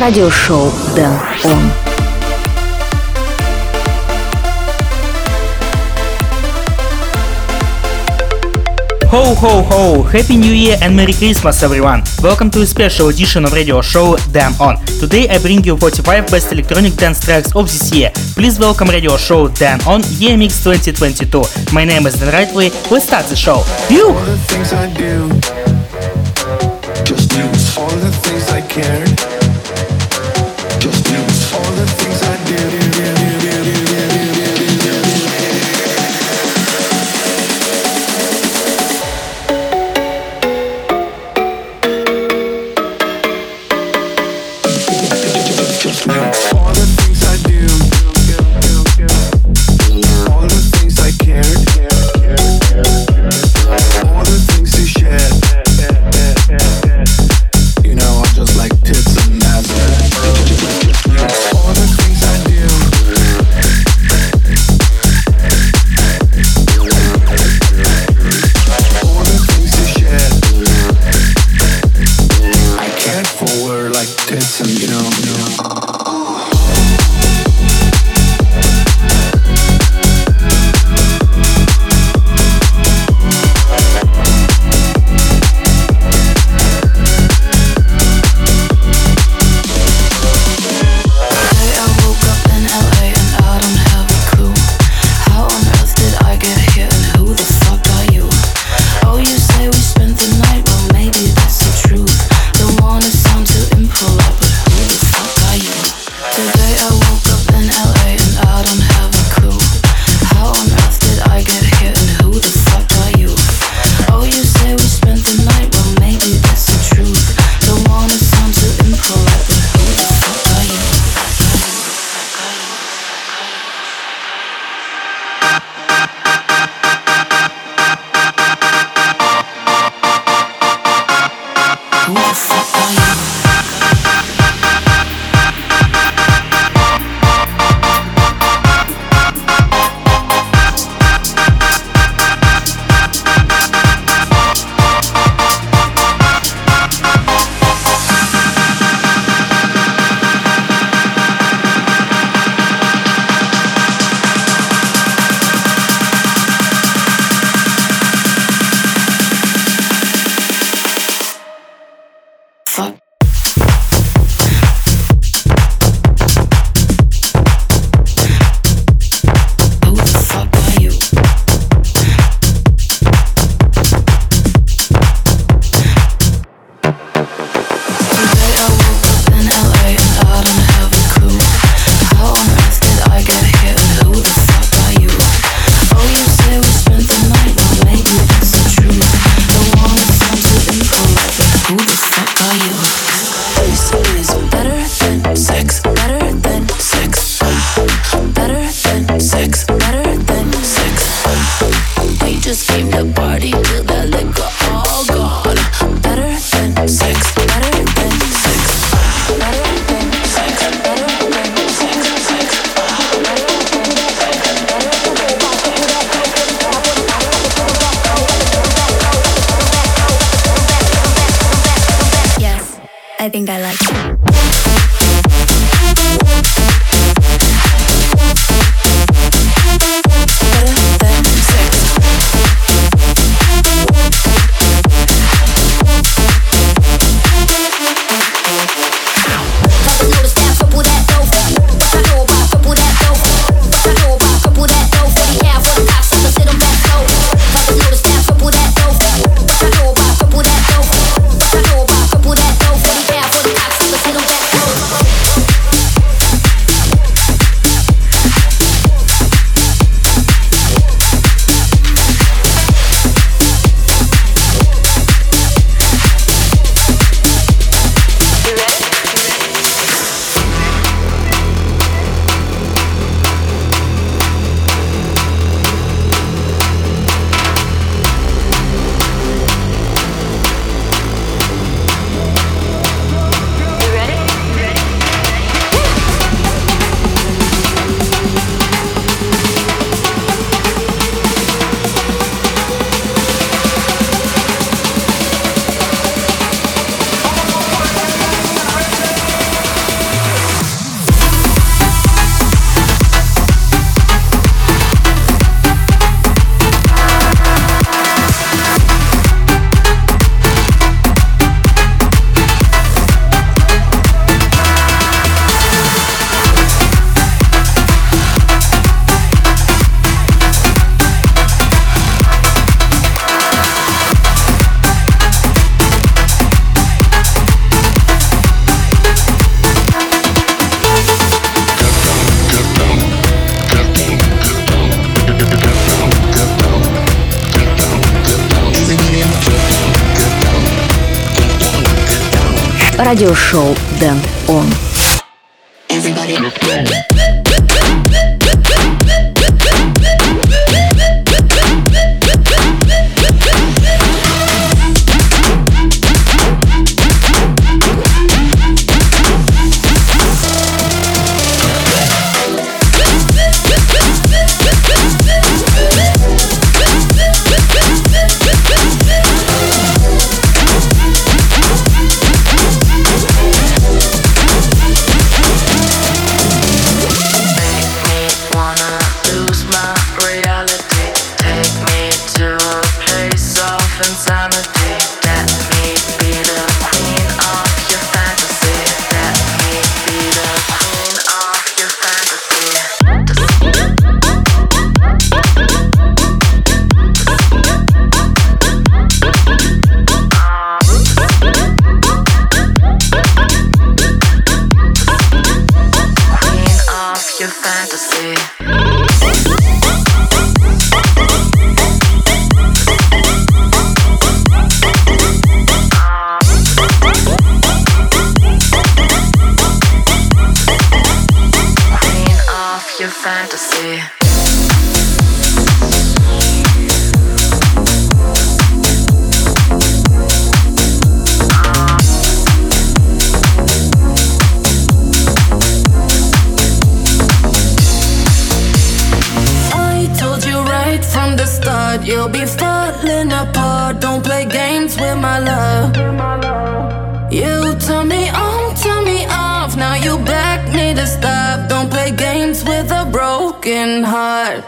радиошоу «Дэн Он». Ho ho ho! Happy New Year and Merry Christmas everyone! Welcome to a special edition of radio show Dan On. Today I bring you 45 best electronic dance tracks of this year. Please welcome radio show Dan On Year Mix 2022. My name is Dan Rightway. Let's start the show. You! All the things I do, just all the things I cared. Just Thank you. Радиошоу Дэн Он. Everybody. broken heart.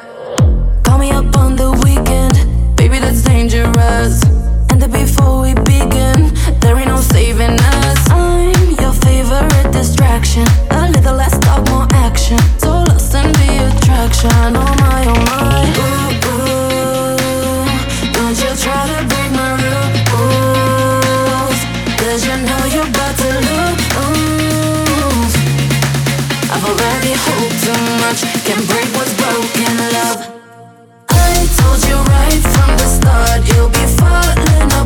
Call me up on the weekend, baby, that's dangerous. And before we begin, there ain't no saving us. I'm your favorite distraction. A little less talk, more action. So lost in the attraction. Oh my, oh my. Ooh. Don't you try to break my rules. Cause you know you're about to lose. I've already can break what's broken, love. I told you right from the start, you'll be falling.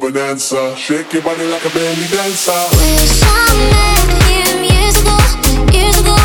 Shake your body like a belly dancer. Wish I met him years ago, years ago.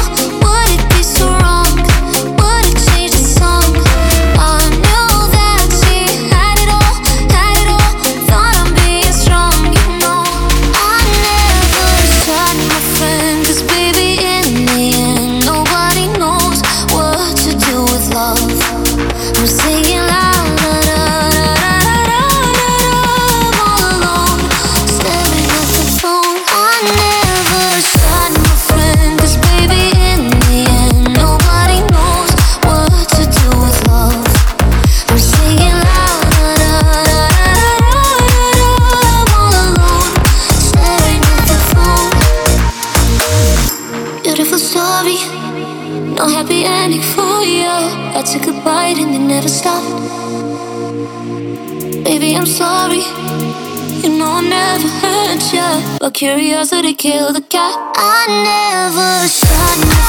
Curiosity killed the cat. I never shot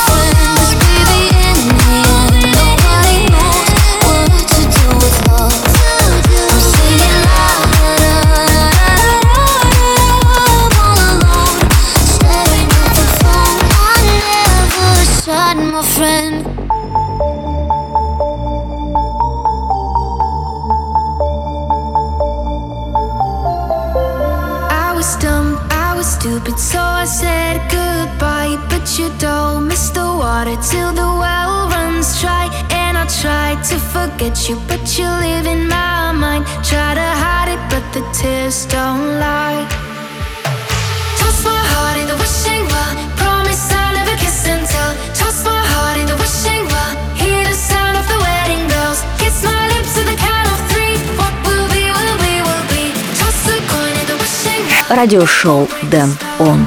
радиошоу «Дэн Он».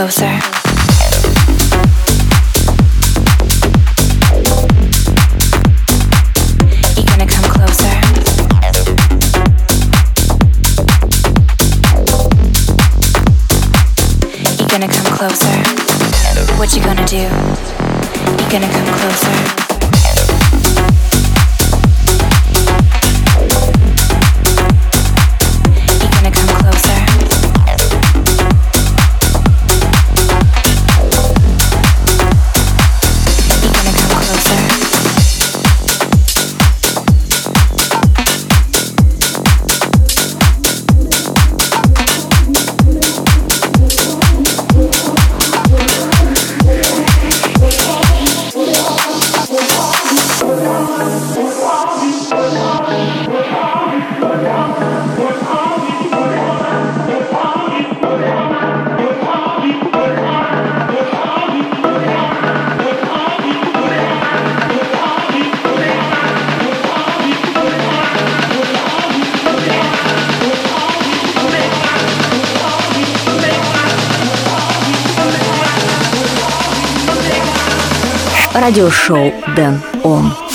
closer. You gonna come closer? What you gonna do? You gonna come closer? радиошоу «Дэн Он».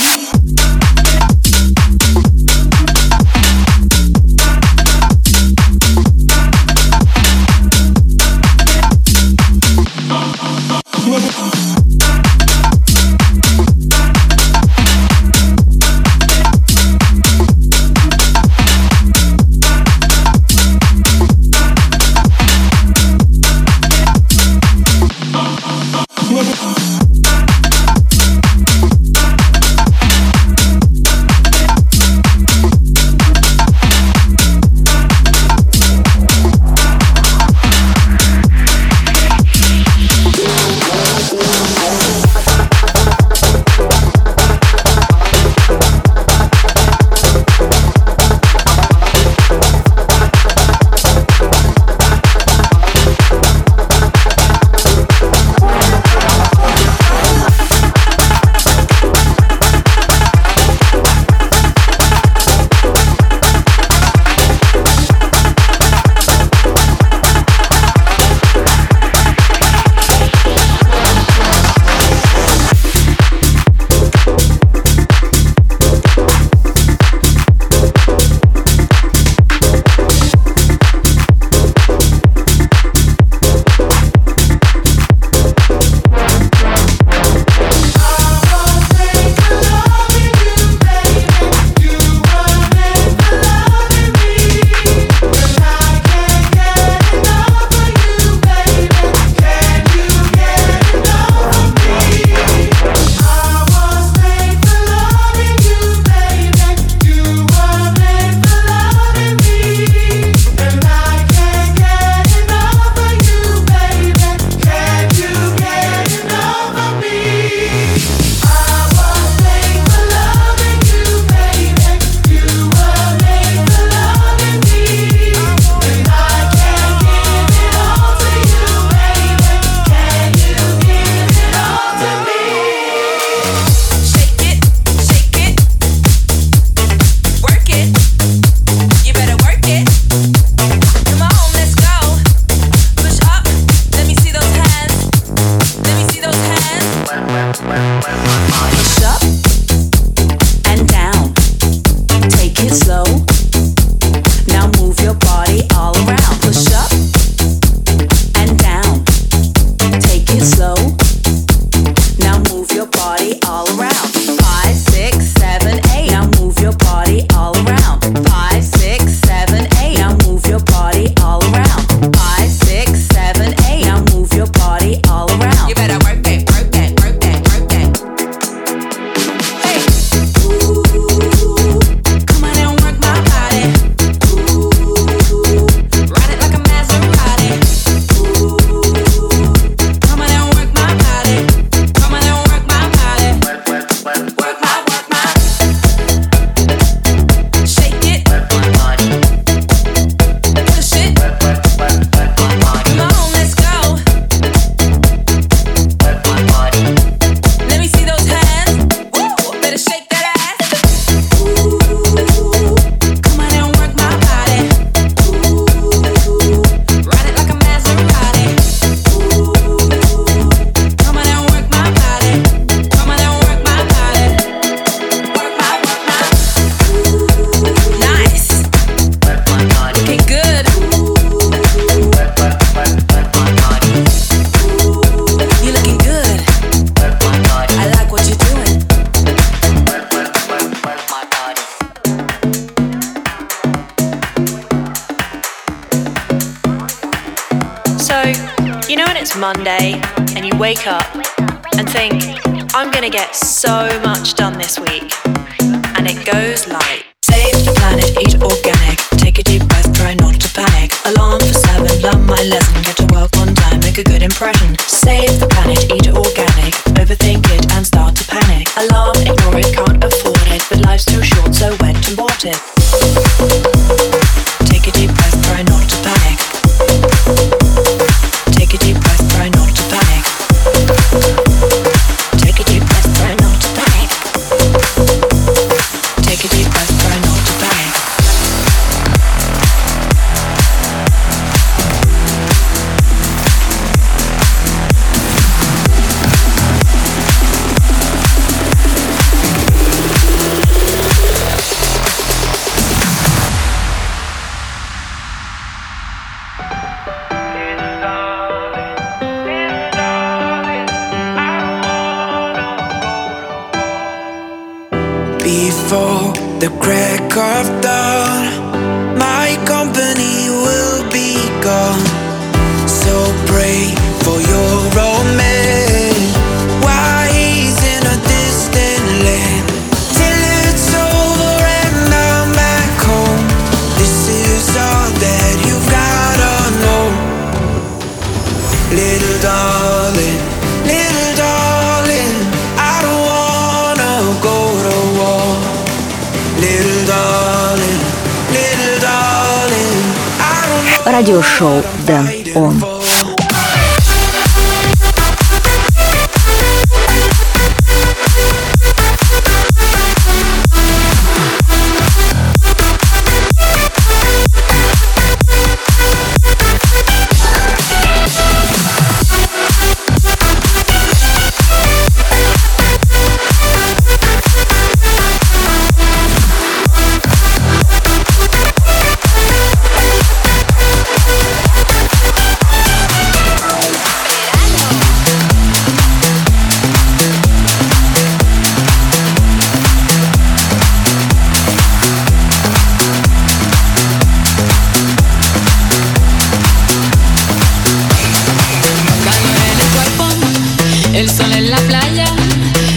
el sol en la playa,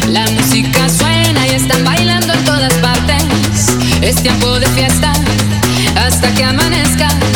la música suena y están bailando en todas partes. Es tiempo de fiesta hasta que amanezca.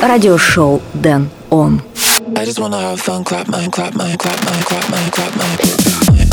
радиошоу Дэн Он. I just wanna have fun, clap my, clap my, clap my, clap my, clap my.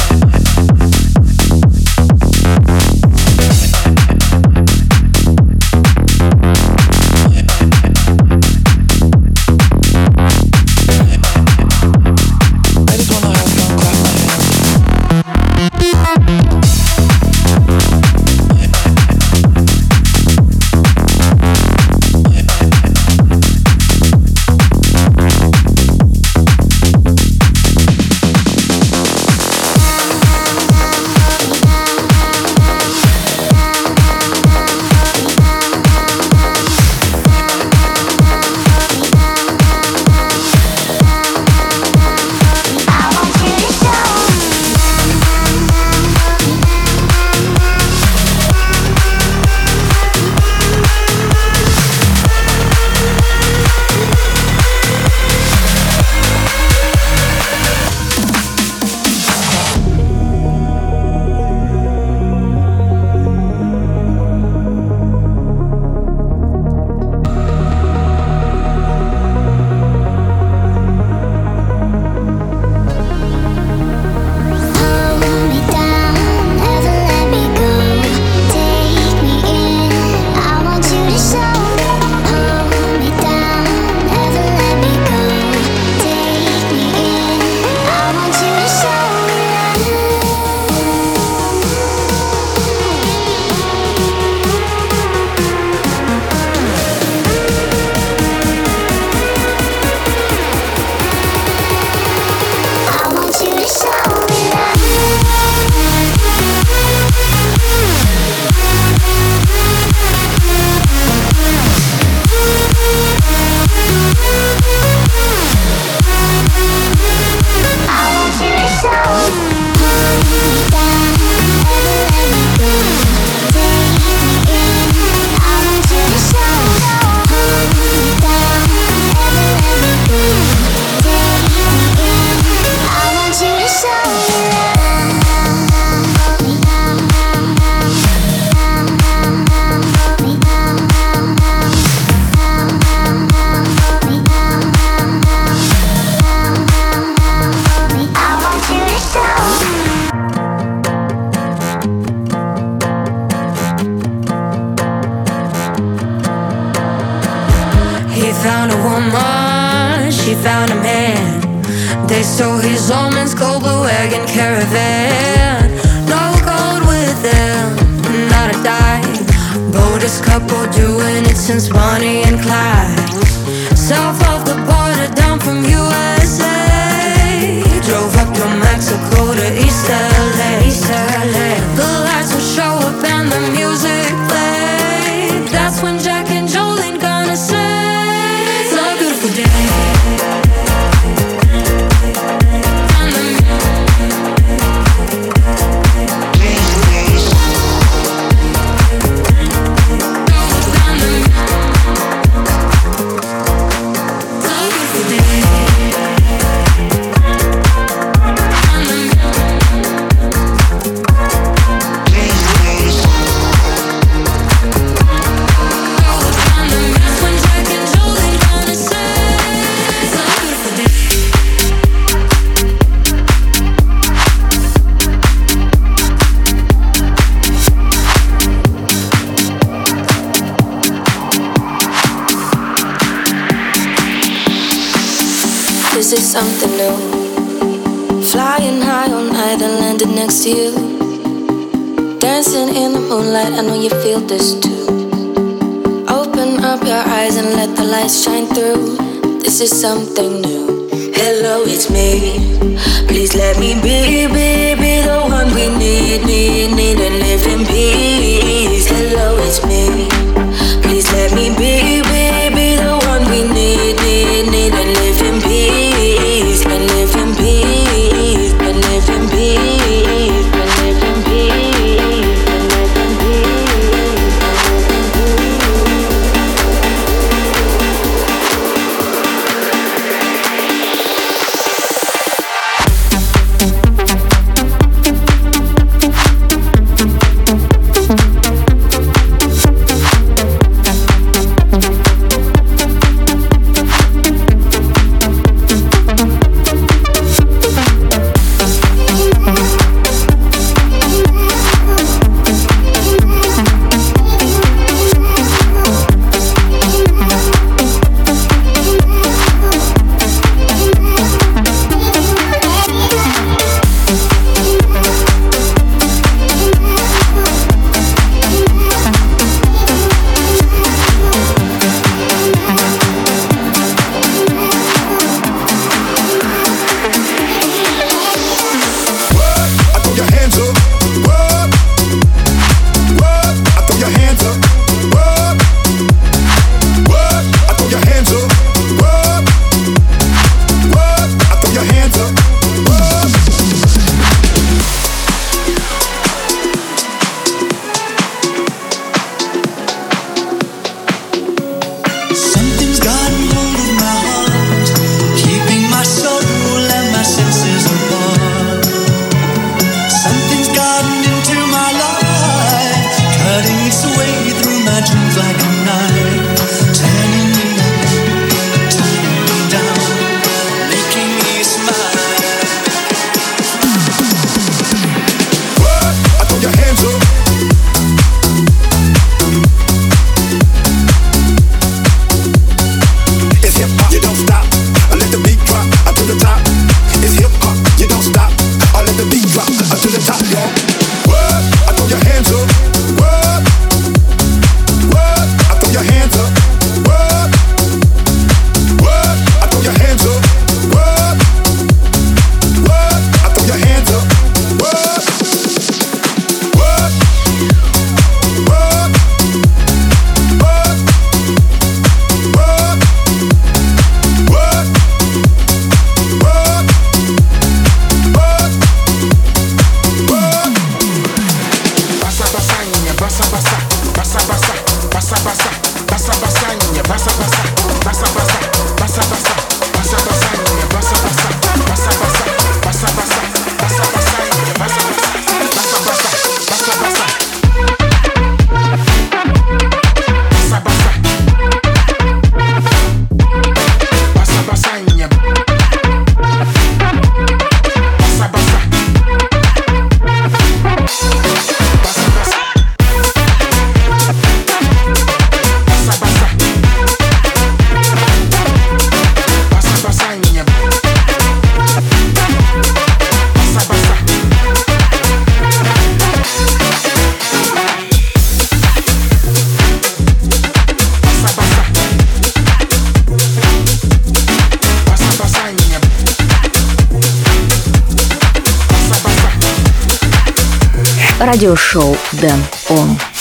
something new. Flying high all night and landing next to you. Dancing in the moonlight, I know you feel this too. Open up your eyes and let the lights shine through. This is something new. Hello, it's me. Please let me be, be, be the one we need, need, need, and live in peace. Hello, it's me. Please let me be, be радиошоу Дэн Он.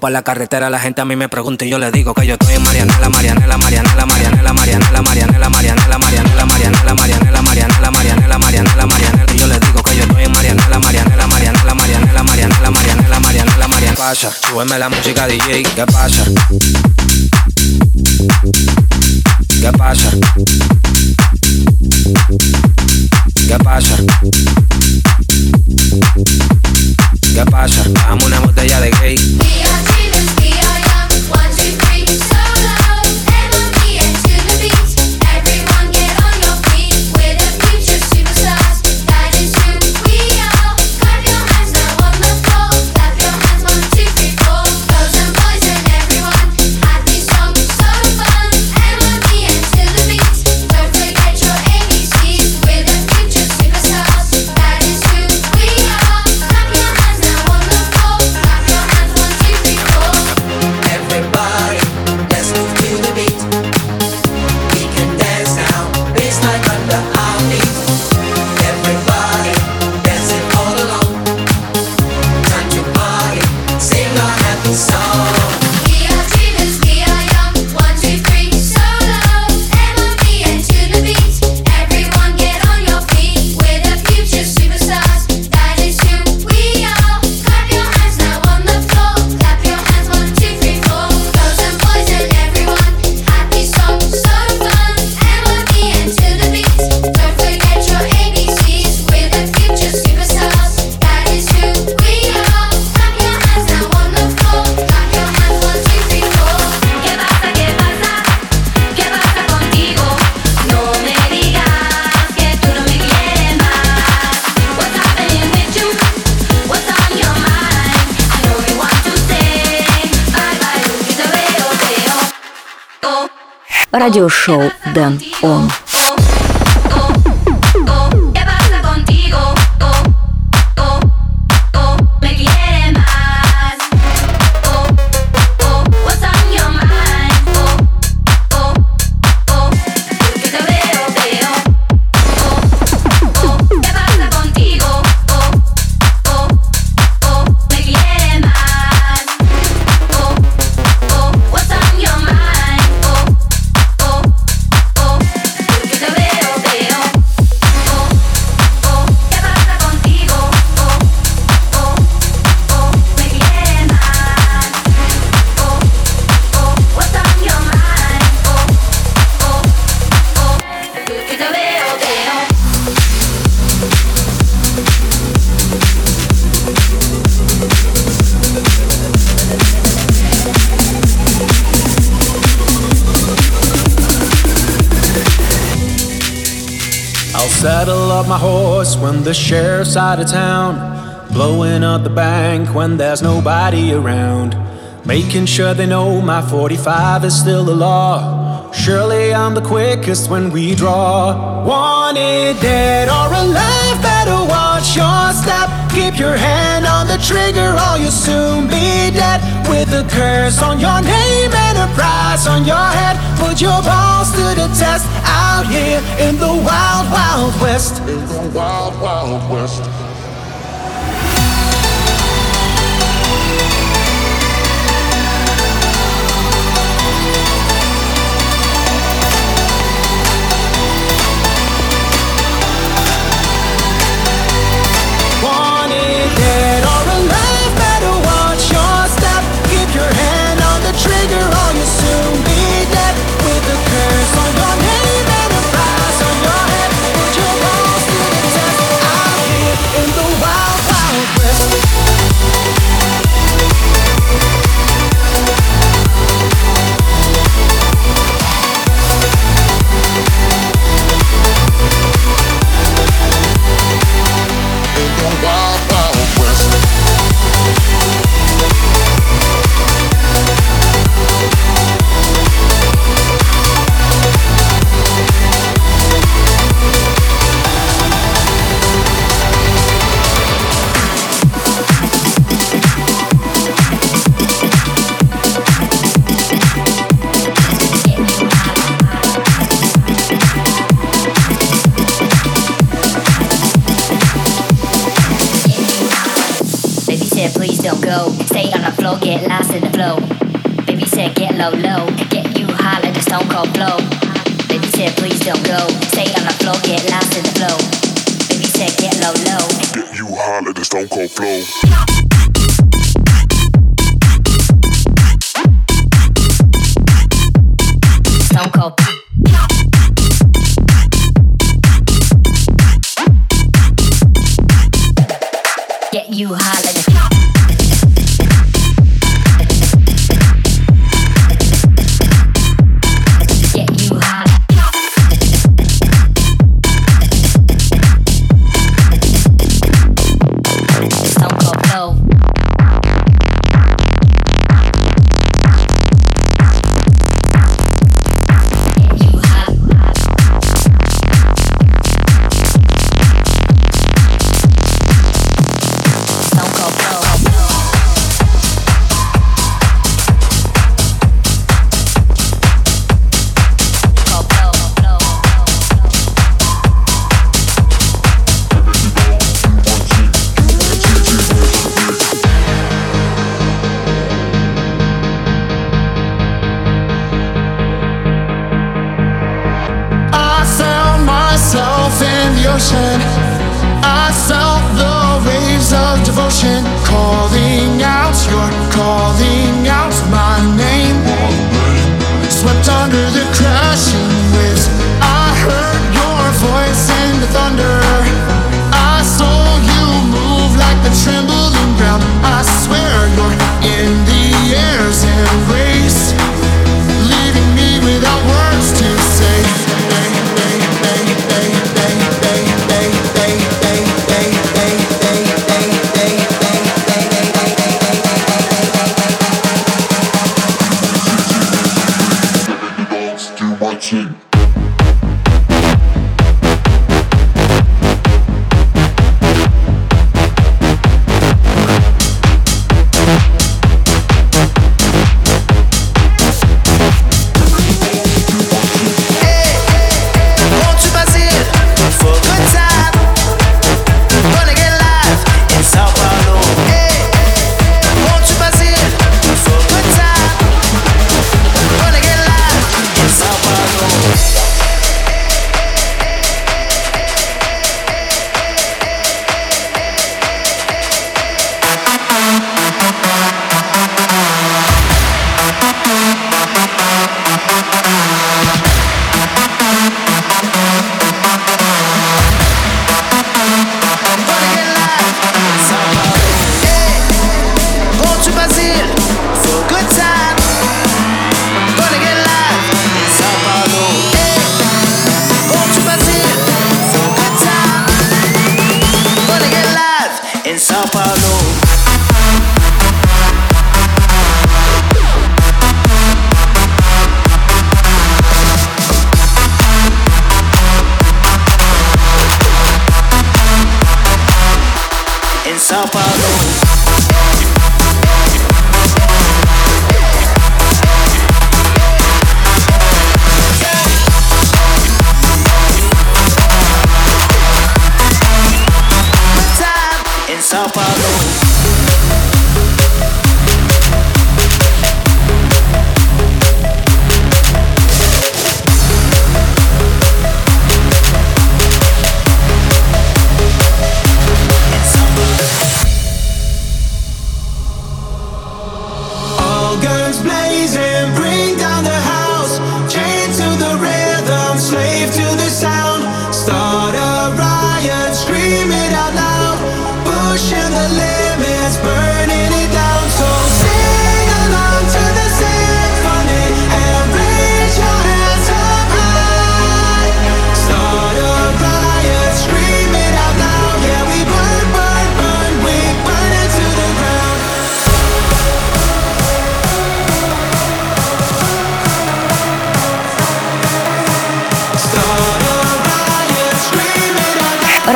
pa' la carretera, la gente a mí me pregunta y yo le digo que yo estoy en Marianela, Marianela, Marianela, Marianela, Marianela, Marianela, Marianela, Marianela, Marianela, Marianela, Marianela, Marianela, Marianela, Marianela, yo le digo que yo estoy en Marianela, Marianela, Marianela, Marianela, Marianela, Marianela, Marianela, Marianela, pasa, súbeme la música DJ, ¿qué pasa? ¿Qué pasa? ¿Qué pasa? ¿Qué pasa? Dame una botella de gay. радиошоу «Дэн Он». worse when the sheriff's out of town. Blowing up the bank when there's nobody around. Making sure they know my 45 is still the law. Surely I'm the quickest when we draw. Wanted dead or alive, better watch your step. Keep your hand on the trigger, or you'll soon be dead. With a curse on your name prize on your head. Put your balls to the test out here in the wild, wild west. In the wild, wild west.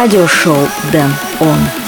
Радиошоу Дэн Он.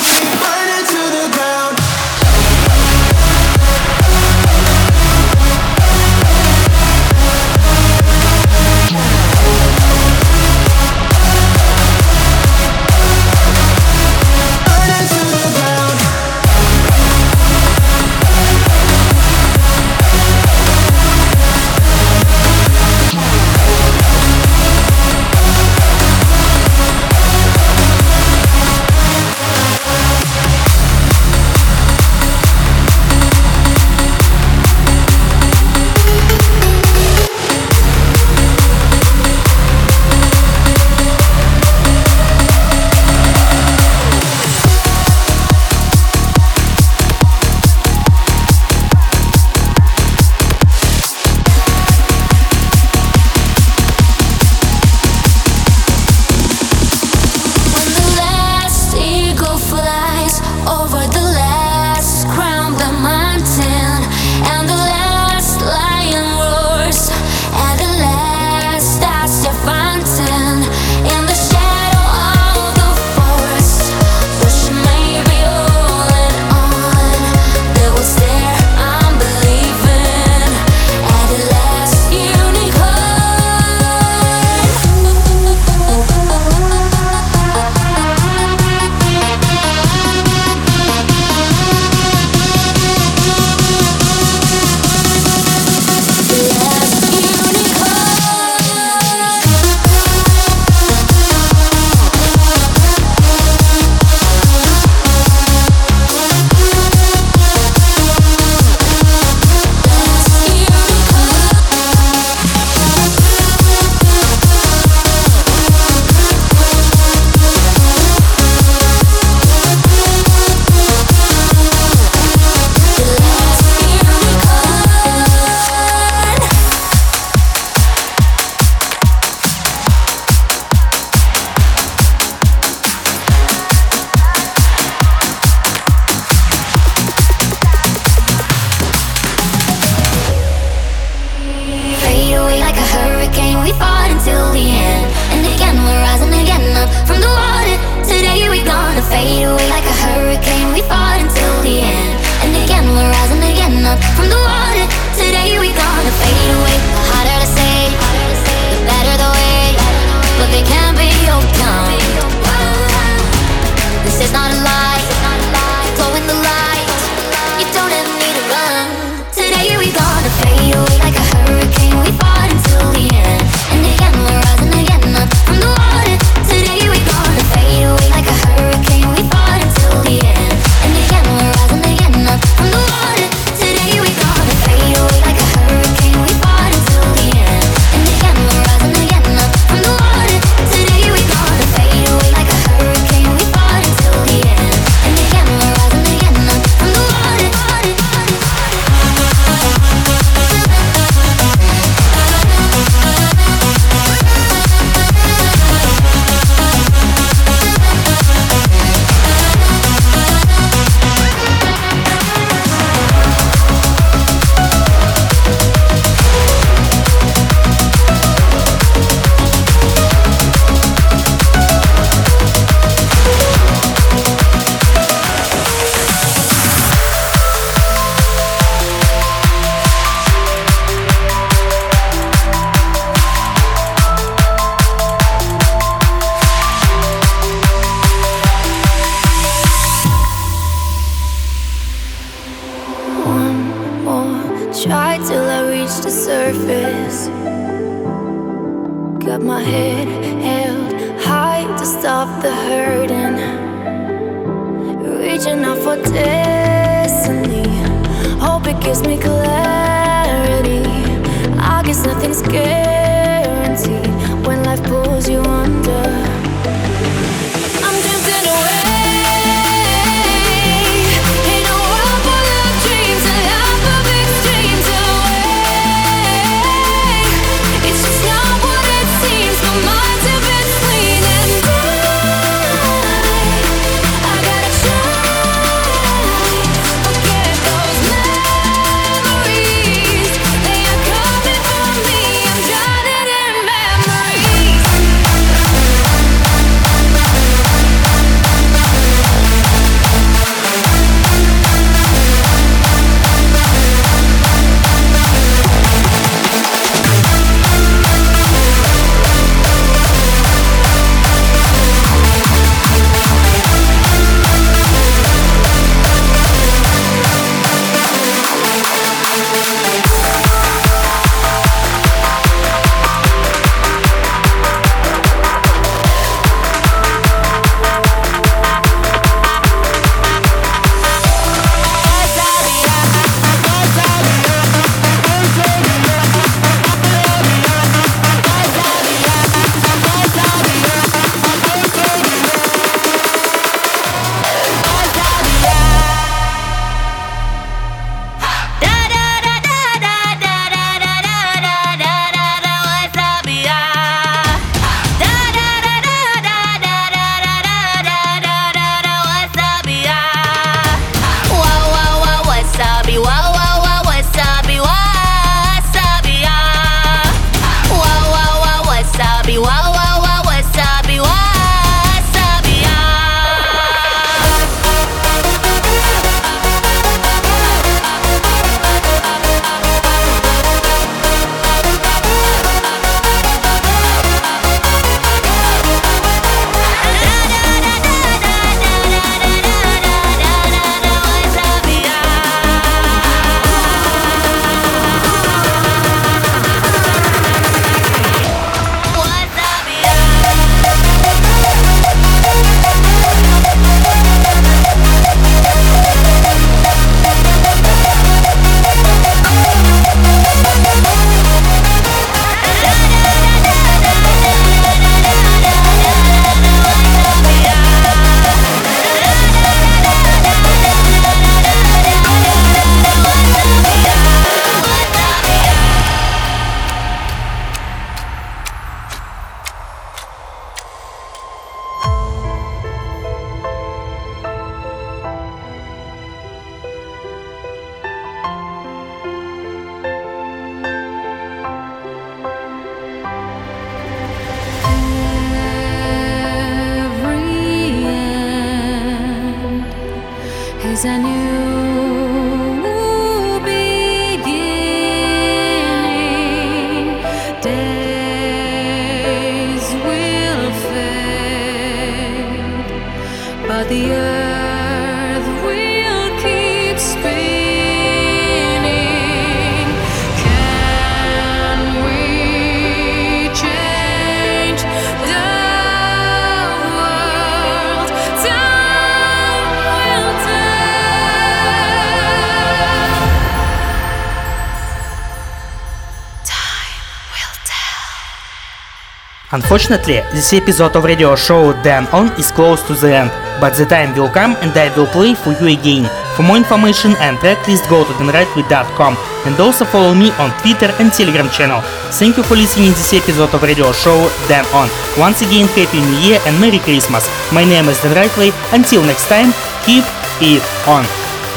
Unfortunately, this episode of radio show Dan On is close to the end, but the time will come and I will play for you again. For more information and tracklist go to danrightway.com and also follow me on Twitter and Telegram channel. Thank you for listening this episode of radio show Dan On. Once again, Happy New Year and Merry Christmas. My name is Dan Rightway. Until next time, keep it on.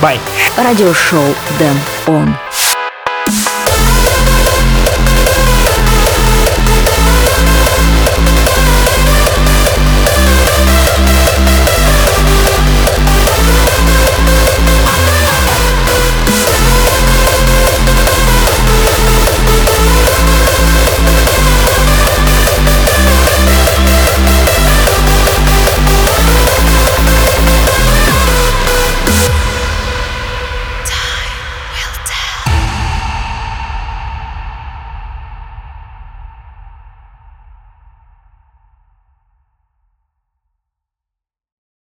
Bye. Радиошоу Дэн Он.